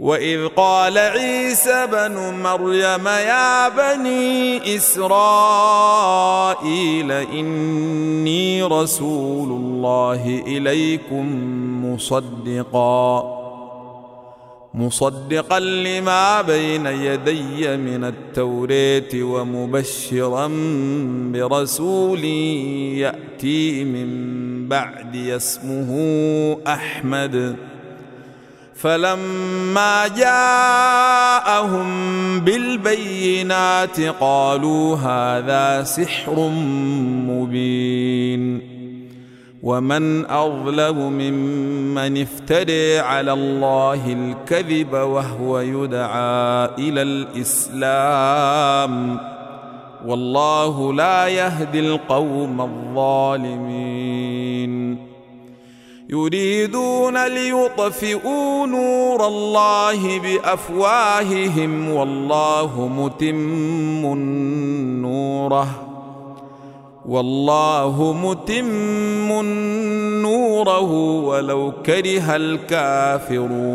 وإذ قال عيسى بن مريم يا بني إسرائيل إني رسول الله إليكم مصدقا مصدقا لما بين يدي من التوراه ومبشرا برسول يأتي من بعد اسمه أحمد. فلما جاءهم بالبينات قالوا هذا سحر مبين. ومن أظلم ممن افتري على الله الكذب وهو يدعى إلى الإسلام. والله لا يهدي القوم الظالمين. يريدون ليطفئوا نور الله بأفواههم والله متم نوره والله متم نوره ولو كره الكافرون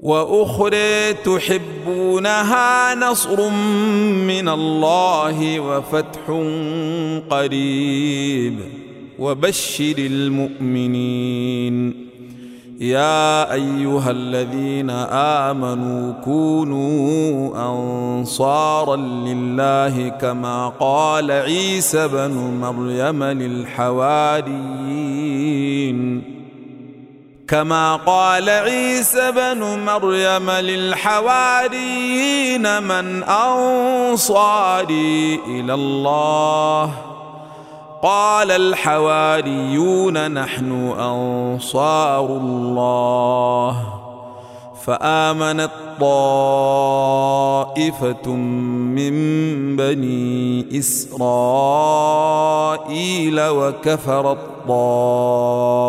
وأخرى تحبونها نصر من الله وفتح قريب. وبشر المؤمنين. يا أيها الذين آمنوا كونوا أنصارا لله كما قال عيسى بن مريم للحواريين. كما قال عيسى بن مريم للحواريين من أنصاري إلى الله. قال الحواريون نحن أنصار الله. فامنت طائفه من بني إسرائيل وكفرت طائفه